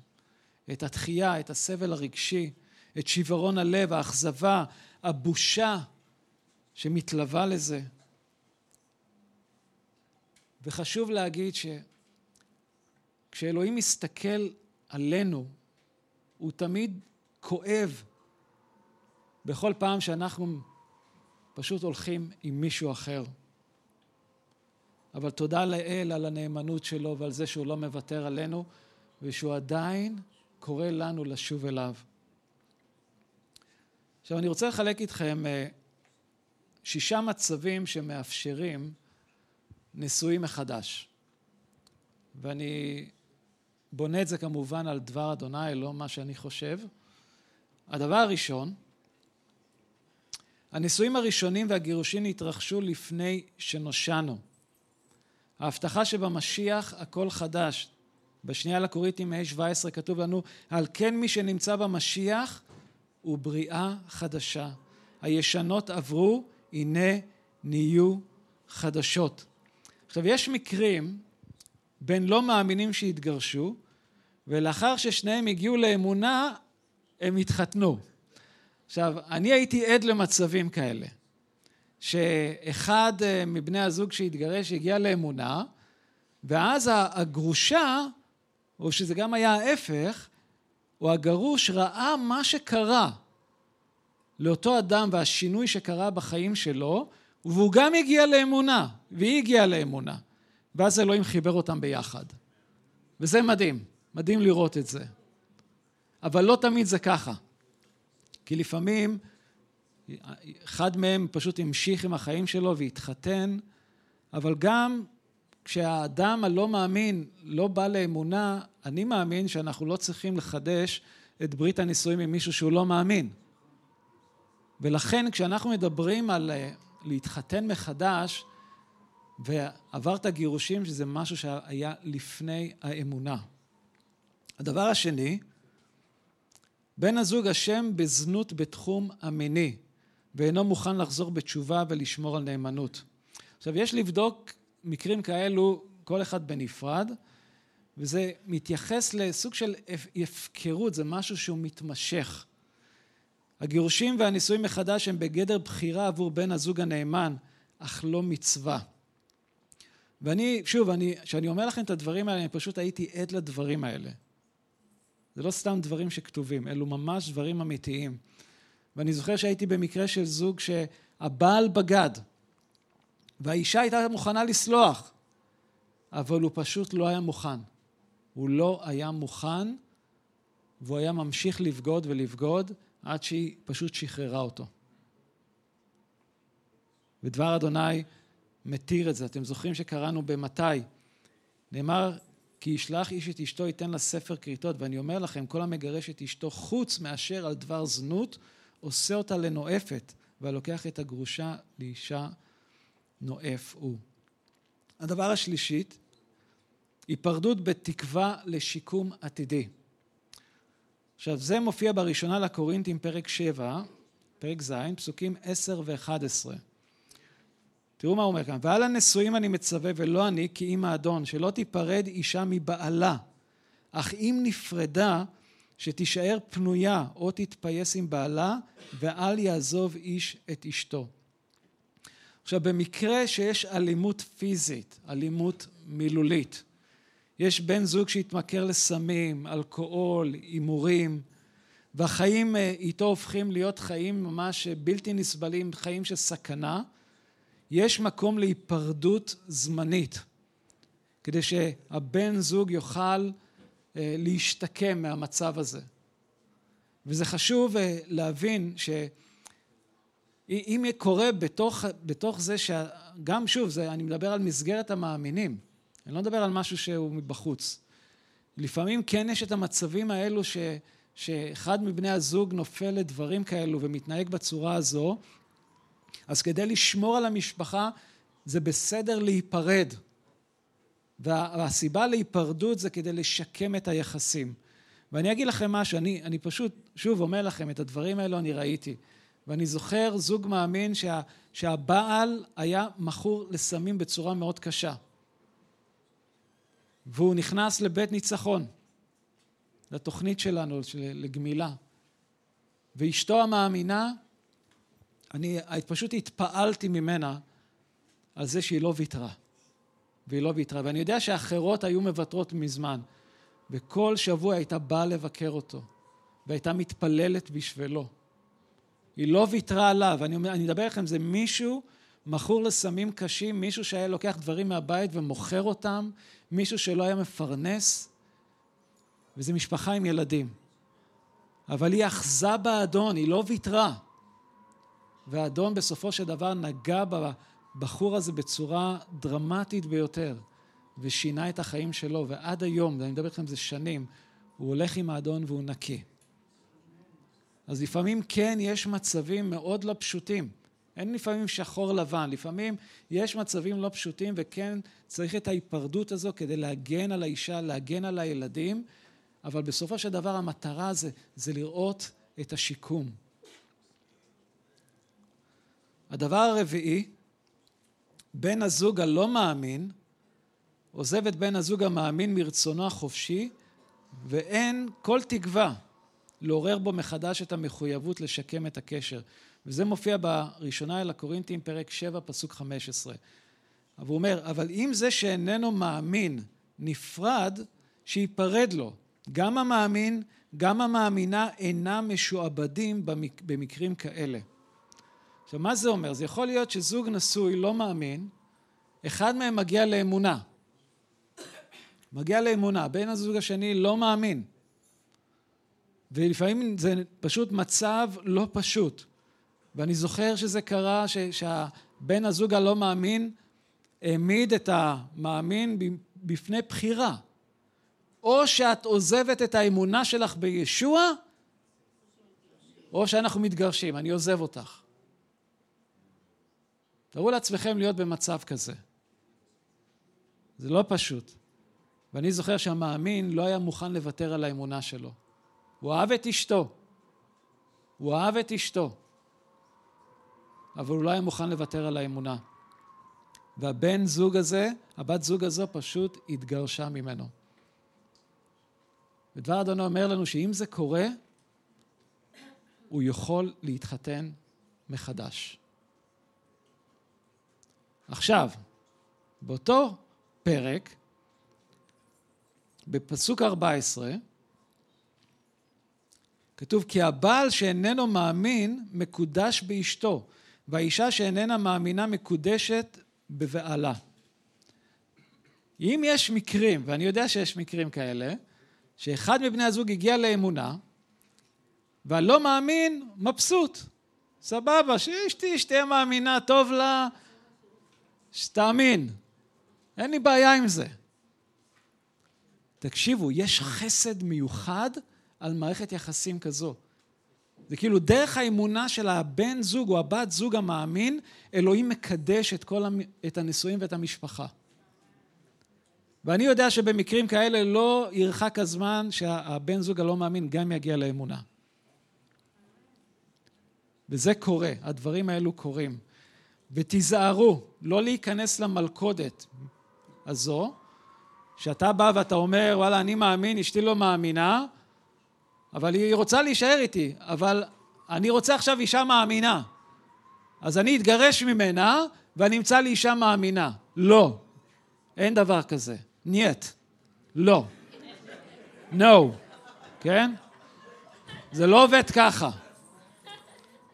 [SPEAKER 1] את התחייה, את הסבל הרגשי, את שיוורון הלב, האכזבה, הבושה שמתלווה לזה. וחשוב להגיד שכשאלוהים מסתכל עלינו, הוא תמיד כואב בכל פעם שאנחנו פשוט הולכים עם מישהו אחר. אבל תודה לאל על הנאמנות שלו ועל זה שהוא לא מוותר עלינו, ושהוא עדיין קורא לנו לשוב אליו. עכשיו, אני רוצה לחלק איתכם אה, שישה מצבים שמאפשרים נישואים מחדש. ואני בונה את זה כמובן על דבר אדוני, לא מה שאני חושב. הדבר הראשון, הנישואים הראשונים והגירושים התרחשו לפני שנושענו. ההבטחה שבמשיח הכל חדש. בשנייה לקוריטים ה-17 כתוב לנו, על כן מי שנמצא במשיח הוא בריאה חדשה. הישנות עברו, הנה נהיו חדשות. עכשיו, יש מקרים בין לא מאמינים שהתגרשו, ולאחר ששניהם הגיעו לאמונה, הם התחתנו. עכשיו, אני הייתי עד למצבים כאלה, שאחד אה, מבני הזוג שהתגרש הגיע לאמונה, ואז הגרושה, או שזה גם היה ההפך, או הגרוש ראה מה שקרה לאותו אדם והשינוי שקרה בחיים שלו, והוא גם הגיע לאמונה, והיא הגיעה לאמונה. ואז אלוהים חיבר אותם ביחד. וזה מדהים, מדהים לראות את זה. אבל לא תמיד זה ככה. כי לפעמים אחד מהם פשוט המשיך עם החיים שלו והתחתן, אבל גם כשהאדם הלא מאמין לא בא לאמונה, אני מאמין שאנחנו לא צריכים לחדש את ברית הנישואים עם מישהו שהוא לא מאמין. ולכן כשאנחנו מדברים על אה, להתחתן מחדש, ועברת גירושים, שזה משהו שהיה לפני האמונה. הדבר השני, בן הזוג אשם בזנות בתחום המיני, ואינו מוכן לחזור בתשובה ולשמור על נאמנות. עכשיו, יש לבדוק מקרים כאלו, כל אחד בנפרד, וזה מתייחס לסוג של הפקרות, זה משהו שהוא מתמשך. הגירושים והנישואים מחדש הם בגדר בחירה עבור בן הזוג הנאמן, אך לא מצווה. ואני, שוב, כשאני אומר לכם את הדברים האלה, אני פשוט הייתי עד לדברים האלה. זה לא סתם דברים שכתובים, אלו ממש דברים אמיתיים. ואני זוכר שהייתי במקרה של זוג שהבעל בגד, והאישה הייתה מוכנה לסלוח, אבל הוא פשוט לא היה מוכן. הוא לא היה מוכן, והוא היה ממשיך לבגוד ולבגוד עד שהיא פשוט שחררה אותו. ודבר אדוני מתיר את זה. אתם זוכרים שקראנו במתי? נאמר, כי ישלח איש את אשתו ייתן לה ספר כריתות, ואני אומר לכם, כל המגרש את אשתו חוץ מאשר על דבר זנות, עושה אותה לנואפת, והלוקח את הגרושה לאישה נואף הוא. הדבר השלישית, היפרדות בתקווה לשיקום עתידי. עכשיו, זה מופיע בראשונה לקורינתים, פרק 7, פרק ז', פסוקים 10 ו-11. תראו מה הוא אומר כאן, ועל הנשואים אני מצווה ולא אני כי אם האדון, שלא תיפרד אישה מבעלה, אך אם נפרדה, שתישאר פנויה או תתפייס עם בעלה, ואל יעזוב איש את אשתו. עכשיו, במקרה שיש אלימות פיזית, אלימות מילולית, יש בן זוג שהתמכר לסמים, אלכוהול, הימורים, והחיים אה, איתו הופכים להיות חיים ממש בלתי נסבלים, חיים של סכנה, יש מקום להיפרדות זמנית, כדי שהבן זוג יוכל אה, להשתקם מהמצב הזה. וזה חשוב אה, להבין אם קורה בתוך, בתוך זה שגם שוב, זה, אני מדבר על מסגרת המאמינים, אני לא מדבר על משהו שהוא מבחוץ. לפעמים כן יש את המצבים האלו ש, שאחד מבני הזוג נופל לדברים כאלו ומתנהג בצורה הזו, אז כדי לשמור על המשפחה זה בסדר להיפרד. והסיבה להיפרדות זה כדי לשקם את היחסים. ואני אגיד לכם משהו, אני, אני פשוט, שוב אומר לכם, את הדברים האלו אני ראיתי. ואני זוכר זוג מאמין שה, שהבעל היה מכור לסמים בצורה מאוד קשה. והוא נכנס לבית ניצחון, לתוכנית שלנו, לגמילה. ואשתו המאמינה, אני פשוט התפעלתי ממנה על זה שהיא לא ויתרה. והיא לא ויתרה. ואני יודע שאחרות היו מוותרות מזמן. וכל שבוע הייתה באה לבקר אותו, והייתה מתפללת בשבילו. היא לא ויתרה עליו. אני, אני אדבר לכם, זה מישהו מכור לסמים קשים, מישהו שהיה לוקח דברים מהבית ומוכר אותם, מישהו שלא היה מפרנס, וזו משפחה עם ילדים. אבל היא אחזה באדון, היא לא ויתרה. והאדון בסופו של דבר נגע בבחור הזה בצורה דרמטית ביותר, ושינה את החיים שלו, ועד היום, ואני מדבר איתכם זה שנים, הוא הולך עם האדון והוא נקי. אז לפעמים כן יש מצבים מאוד לא פשוטים. אין לפעמים שחור לבן, לפעמים יש מצבים לא פשוטים וכן צריך את ההיפרדות הזו כדי להגן על האישה, להגן על הילדים, אבל בסופו של דבר המטרה זה, זה לראות את השיקום. הדבר הרביעי, בן הזוג הלא מאמין עוזב את בן הזוג המאמין מרצונו החופשי ואין כל תקווה לעורר בו מחדש את המחויבות לשקם את הקשר. וזה מופיע בראשונה אל הקורינתים, פרק 7, פסוק 15. אבל הוא אומר, אבל אם זה שאיננו מאמין נפרד, שייפרד לו. גם המאמין, גם המאמינה אינם משועבדים במק... במקרים כאלה. עכשיו, מה זה אומר? זה יכול להיות שזוג נשוי לא מאמין, אחד מהם מגיע לאמונה. מגיע לאמונה, בן הזוג השני לא מאמין. ולפעמים זה פשוט מצב לא פשוט. ואני זוכר שזה קרה, ש, שהבן הזוג הלא מאמין העמיד את המאמין בפני בחירה. או שאת עוזבת את האמונה שלך בישוע, או שאנחנו מתגרשים, אני עוזב אותך. תארו לעצמכם להיות במצב כזה. זה לא פשוט. ואני זוכר שהמאמין לא היה מוכן לוותר על האמונה שלו. הוא אהב את אשתו. הוא אהב את אשתו. אבל הוא לא היה מוכן לוותר על האמונה. והבן זוג הזה, הבת זוג הזו פשוט התגרשה ממנו. ודבר אדוני אומר לנו שאם זה קורה, הוא יכול להתחתן מחדש. עכשיו, באותו פרק, בפסוק 14, כתוב כי הבעל שאיננו מאמין מקודש באשתו, והאישה שאיננה מאמינה מקודשת בבעלה. אם יש מקרים, ואני יודע שיש מקרים כאלה, שאחד מבני הזוג הגיע לאמונה, והלא מאמין מבסוט. סבבה, שאשתי שתהיה מאמינה, טוב לה, שתאמין. אין לי בעיה עם זה. תקשיבו, יש חסד מיוחד על מערכת יחסים כזו. זה כאילו דרך האמונה של הבן זוג או הבת זוג המאמין, אלוהים מקדש את כל את הנישואים ואת המשפחה. ואני יודע שבמקרים כאלה לא ירחק הזמן שהבן זוג הלא מאמין גם יגיע לאמונה. וזה קורה, הדברים האלו קורים. ותיזהרו לא להיכנס למלכודת הזו, שאתה בא ואתה אומר, וואלה, אני מאמין, אשתי לא מאמינה, אבל היא רוצה להישאר איתי, אבל אני רוצה עכשיו אישה מאמינה. אז אני אתגרש ממנה ואני אמצא לי אישה מאמינה. לא, אין דבר כזה. נייט. לא. No. כן? זה לא עובד ככה.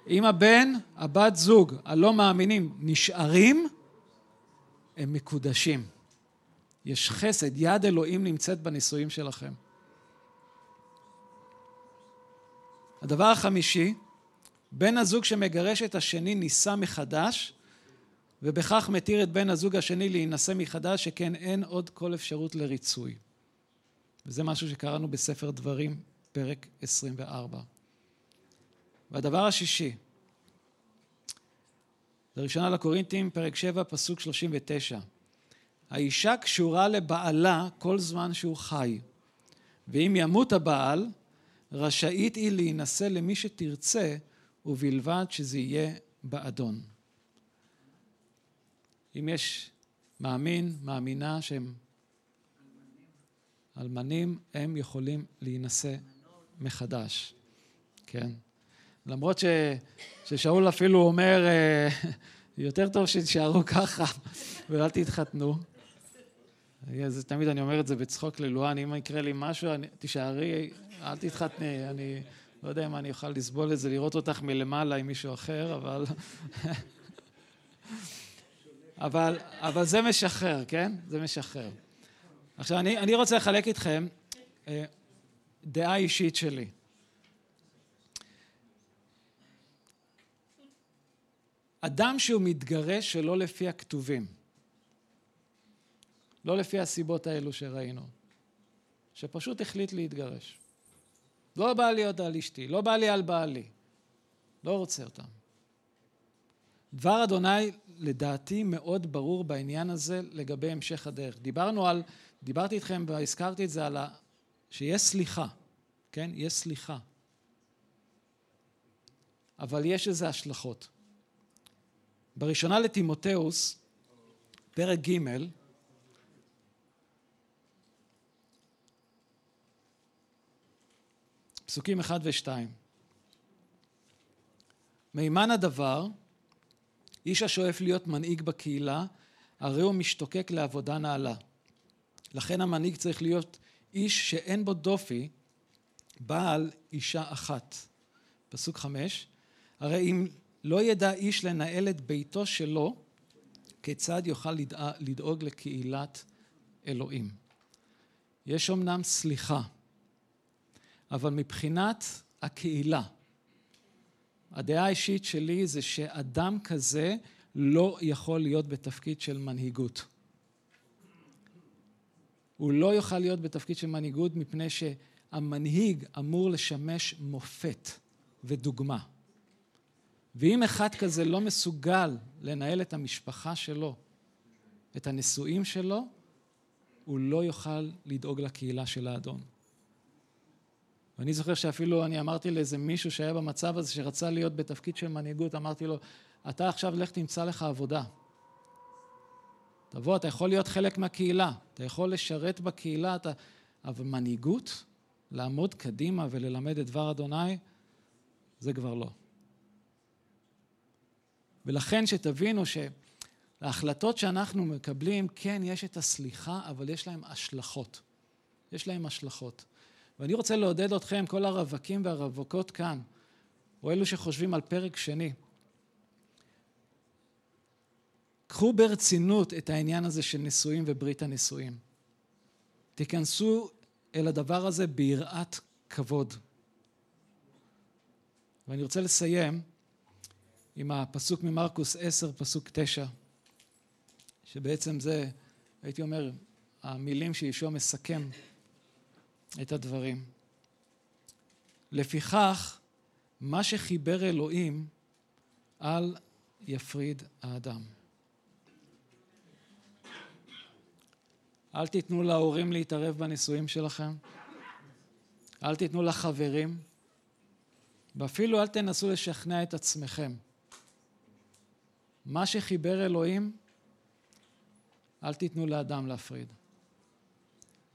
[SPEAKER 1] אם הבן, הבת זוג, הלא מאמינים, נשארים, הם מקודשים. יש חסד, יד אלוהים נמצאת בנישואים שלכם. הדבר החמישי, בן הזוג שמגרש את השני נישא מחדש, ובכך מתיר את בן הזוג השני להינשא מחדש, שכן אין עוד כל אפשרות לריצוי. וזה משהו שקראנו בספר דברים, פרק 24. והדבר השישי, לראשונה לקורינתים, פרק 7, פסוק 39. האישה קשורה לבעלה כל זמן שהוא חי, ואם ימות הבעל, רשאית היא להינשא למי שתרצה, ובלבד שזה יהיה באדון. אם יש מאמין, מאמינה שהם אלמנים, הם יכולים להינשא מחדש, כן? למרות ש, ששאול אפילו אומר, אה, יותר טוב שתישארו ככה ואל תתחתנו. זה, תמיד אני אומר את זה בצחוק ללואן, אם יקרה לי משהו, אני, תישארי, אל תתחתני, אני לא יודע אם אני אוכל לסבול את זה, לראות אותך מלמעלה עם מישהו אחר, אבל... אבל, אבל זה משחרר, כן? זה משחרר. עכשיו, אני, אני רוצה לחלק איתכם אה, דעה אישית שלי. אדם שהוא מתגרש שלא לפי הכתובים, לא לפי הסיבות האלו שראינו, שפשוט החליט להתגרש. לא בא לי עוד על אשתי, לא בא לי על בעלי, לא רוצה אותם. דבר אדוני לדעתי מאוד ברור בעניין הזה לגבי המשך הדרך. דיברנו על, דיברתי איתכם והזכרתי את זה על ה... שיש סליחה, כן? יש סליחה. אבל יש לזה השלכות. בראשונה לטימותאוס, פרק ג', פסוקים 1 ו-2. מימן הדבר, איש השואף להיות מנהיג בקהילה, הרי הוא משתוקק לעבודה נעלה. לכן המנהיג צריך להיות איש שאין בו דופי, בעל אישה אחת. פסוק חמש, הרי אם לא ידע איש לנהל את ביתו שלו, כיצד יוכל לדאוג לקהילת אלוהים. יש אמנם סליחה, אבל מבחינת הקהילה, הדעה האישית שלי זה שאדם כזה לא יכול להיות בתפקיד של מנהיגות. הוא לא יוכל להיות בתפקיד של מנהיגות מפני שהמנהיג אמור לשמש מופת ודוגמה. ואם אחד כזה לא מסוגל לנהל את המשפחה שלו, את הנישואים שלו, הוא לא יוכל לדאוג לקהילה של האדון. ואני זוכר שאפילו אני אמרתי לאיזה מישהו שהיה במצב הזה, שרצה להיות בתפקיד של מנהיגות, אמרתי לו, אתה עכשיו לך תמצא לך עבודה. תבוא, אתה יכול להיות חלק מהקהילה, אתה יכול לשרת בקהילה, אתה... אבל מנהיגות, לעמוד קדימה וללמד את דבר אדוני, זה כבר לא. ולכן שתבינו שההחלטות שאנחנו מקבלים, כן, יש את הסליחה, אבל יש להן השלכות. יש להן השלכות. ואני רוצה לעודד אתכם, כל הרווקים והרווקות כאן, או אלו שחושבים על פרק שני, קחו ברצינות את העניין הזה של נישואים וברית הנישואים. תיכנסו אל הדבר הזה ביראת כבוד. ואני רוצה לסיים עם הפסוק ממרקוס 10, פסוק 9, שבעצם זה, הייתי אומר, המילים שישוע מסכם את הדברים. לפיכך, מה שחיבר אלוהים, אל יפריד האדם. אל תיתנו להורים להתערב בנישואים שלכם, אל תיתנו לחברים, ואפילו אל תנסו לשכנע את עצמכם. מה שחיבר אלוהים, אל תיתנו לאדם להפריד.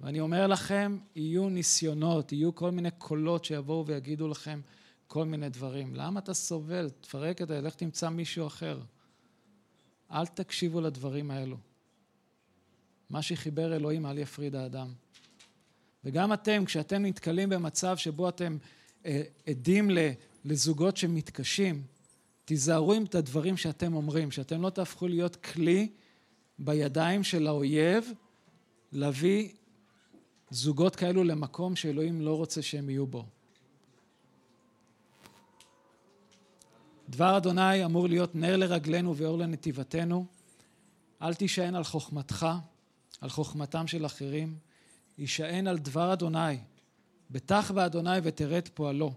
[SPEAKER 1] ואני אומר לכם, יהיו ניסיונות, יהיו כל מיני קולות שיבואו ויגידו לכם כל מיני דברים. למה אתה סובל? תפרק את זה, לך תמצא מישהו אחר. אל תקשיבו לדברים האלו. מה שחיבר אלוהים אל יפריד האדם. וגם אתם, כשאתם נתקלים במצב שבו אתם אה, עדים לזוגות שמתקשים, תיזהרו עם את הדברים שאתם אומרים, שאתם לא תהפכו להיות כלי בידיים של האויב להביא זוגות כאלו למקום שאלוהים לא רוצה שהם יהיו בו. דבר אדוני אמור להיות נר לרגלינו ואור לנתיבתנו. אל תישען על חוכמתך, על חוכמתם של אחרים, יישען על דבר אדוני. בטח באדוני את פועלו.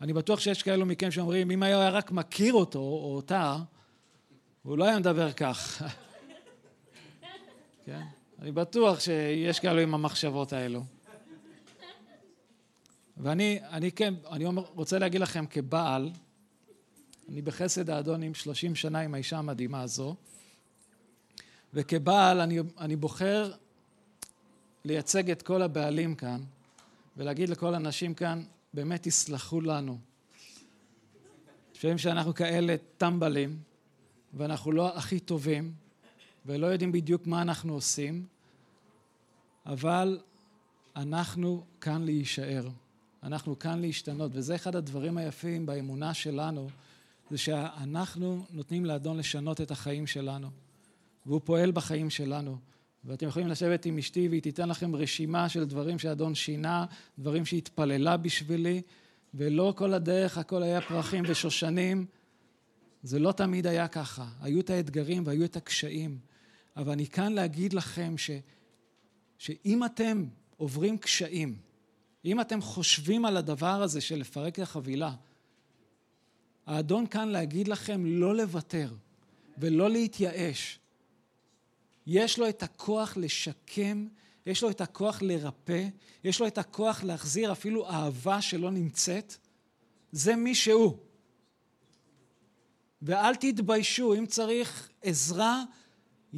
[SPEAKER 1] אני בטוח שיש כאלו מכם שאומרים, אם היה רק מכיר אותו או אותה, הוא לא היה מדבר כך. כן? אני בטוח שיש כאלו עם המחשבות האלו. ואני אני כן, אני אומר, רוצה להגיד לכם כבעל, אני בחסד האדון עם 30 שנה עם האישה המדהימה הזו, וכבעל אני, אני בוחר לייצג את כל הבעלים כאן ולהגיד לכל הנשים כאן, באמת תסלחו לנו. לפעמים שאנחנו כאלה טמבלים ואנחנו לא הכי טובים ולא יודעים בדיוק מה אנחנו עושים, אבל אנחנו כאן להישאר. אנחנו כאן להשתנות, וזה אחד הדברים היפים באמונה שלנו, זה שאנחנו נותנים לאדון לשנות את החיים שלנו, והוא פועל בחיים שלנו. ואתם יכולים לשבת עם אשתי והיא תיתן לכם רשימה של דברים שאדון שינה, דברים שהתפללה בשבילי, ולא כל הדרך הכל היה פרחים ושושנים. זה לא תמיד היה ככה. היו את האתגרים והיו את הקשיים. אבל אני כאן להגיד לכם ש, שאם אתם עוברים קשיים, אם אתם חושבים על הדבר הזה של לפרק את החבילה, האדון כאן להגיד לכם לא לוותר ולא להתייאש. יש לו את הכוח לשקם, יש לו את הכוח לרפא, יש לו את הכוח להחזיר אפילו אהבה שלא נמצאת. זה מי שהוא. ואל תתביישו, אם צריך עזרה,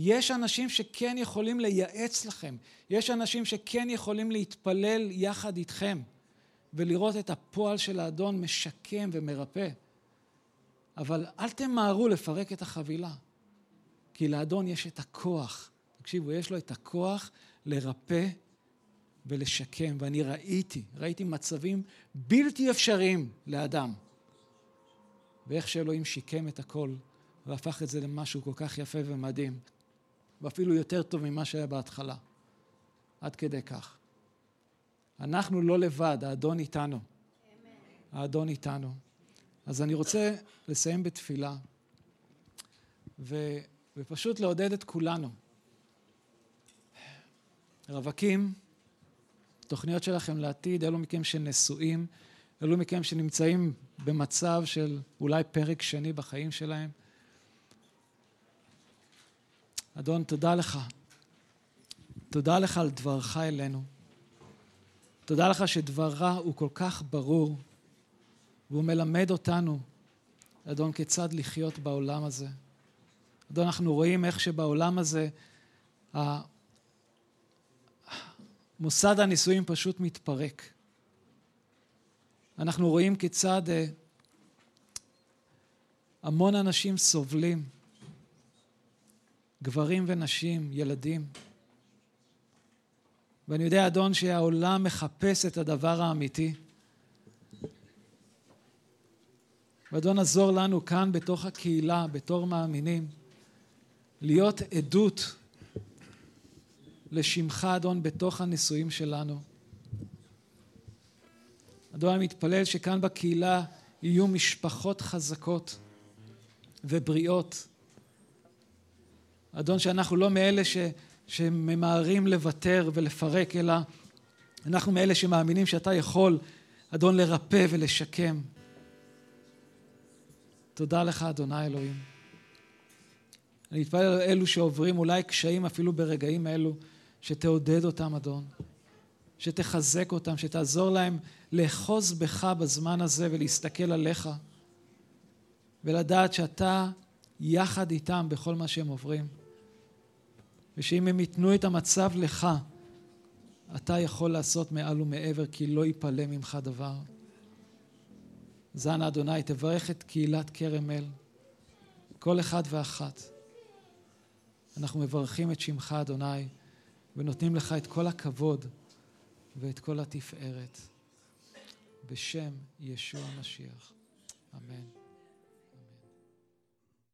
[SPEAKER 1] יש אנשים שכן יכולים לייעץ לכם, יש אנשים שכן יכולים להתפלל יחד איתכם ולראות את הפועל של האדון משקם ומרפא. אבל אל תמהרו לפרק את החבילה, כי לאדון יש את הכוח. תקשיבו, יש לו את הכוח לרפא ולשקם. ואני ראיתי, ראיתי מצבים בלתי אפשריים לאדם. ואיך שאלוהים שיקם את הכל והפך את זה למשהו כל כך יפה ומדהים. ואפילו יותר טוב ממה שהיה בהתחלה. עד כדי כך. אנחנו לא לבד, האדון איתנו. האדון איתנו. אז אני רוצה לסיים בתפילה, ו, ופשוט לעודד את כולנו. רווקים, תוכניות שלכם לעתיד, אלו מכם שנשואים, אלו מכם שנמצאים במצב של אולי פרק שני בחיים שלהם. אדון, תודה לך. תודה לך על דברך אלינו. תודה לך שדברה הוא כל כך ברור, והוא מלמד אותנו, אדון, כיצד לחיות בעולם הזה. אדון, אנחנו רואים איך שבעולם הזה מוסד הנישואים פשוט מתפרק. אנחנו רואים כיצד אה, המון אנשים סובלים, גברים ונשים, ילדים. ואני יודע, אדון, שהעולם מחפש את הדבר האמיתי. ואדון, עזור לנו כאן בתוך הקהילה, בתור מאמינים, להיות עדות לשמך, אדון, בתוך הנישואים שלנו. אדון, אני מתפלל שכאן בקהילה יהיו משפחות חזקות ובריאות. אדון, שאנחנו לא מאלה ש, שממהרים לוותר ולפרק, אלא אנחנו מאלה שמאמינים שאתה יכול, אדון, לרפא ולשקם. תודה לך, אדוני אלוהים. אני מתפלל על אלו שעוברים אולי קשיים אפילו ברגעים אלו, שתעודד אותם, אדון. שתחזק אותם, שתעזור להם לאחוז בך בזמן הזה ולהסתכל עליך, ולדעת שאתה יחד איתם בכל מה שהם עוברים. ושאם הם ייתנו את המצב לך, אתה יכול לעשות מעל ומעבר, כי לא ייפלא ממך דבר. זן אדוני, תברך את קהילת כרם אל, כל אחד ואחת. אנחנו מברכים את שמך, אדוני, ונותנים לך את כל הכבוד ואת כל התפארת. בשם ישוע המשיח. אמן.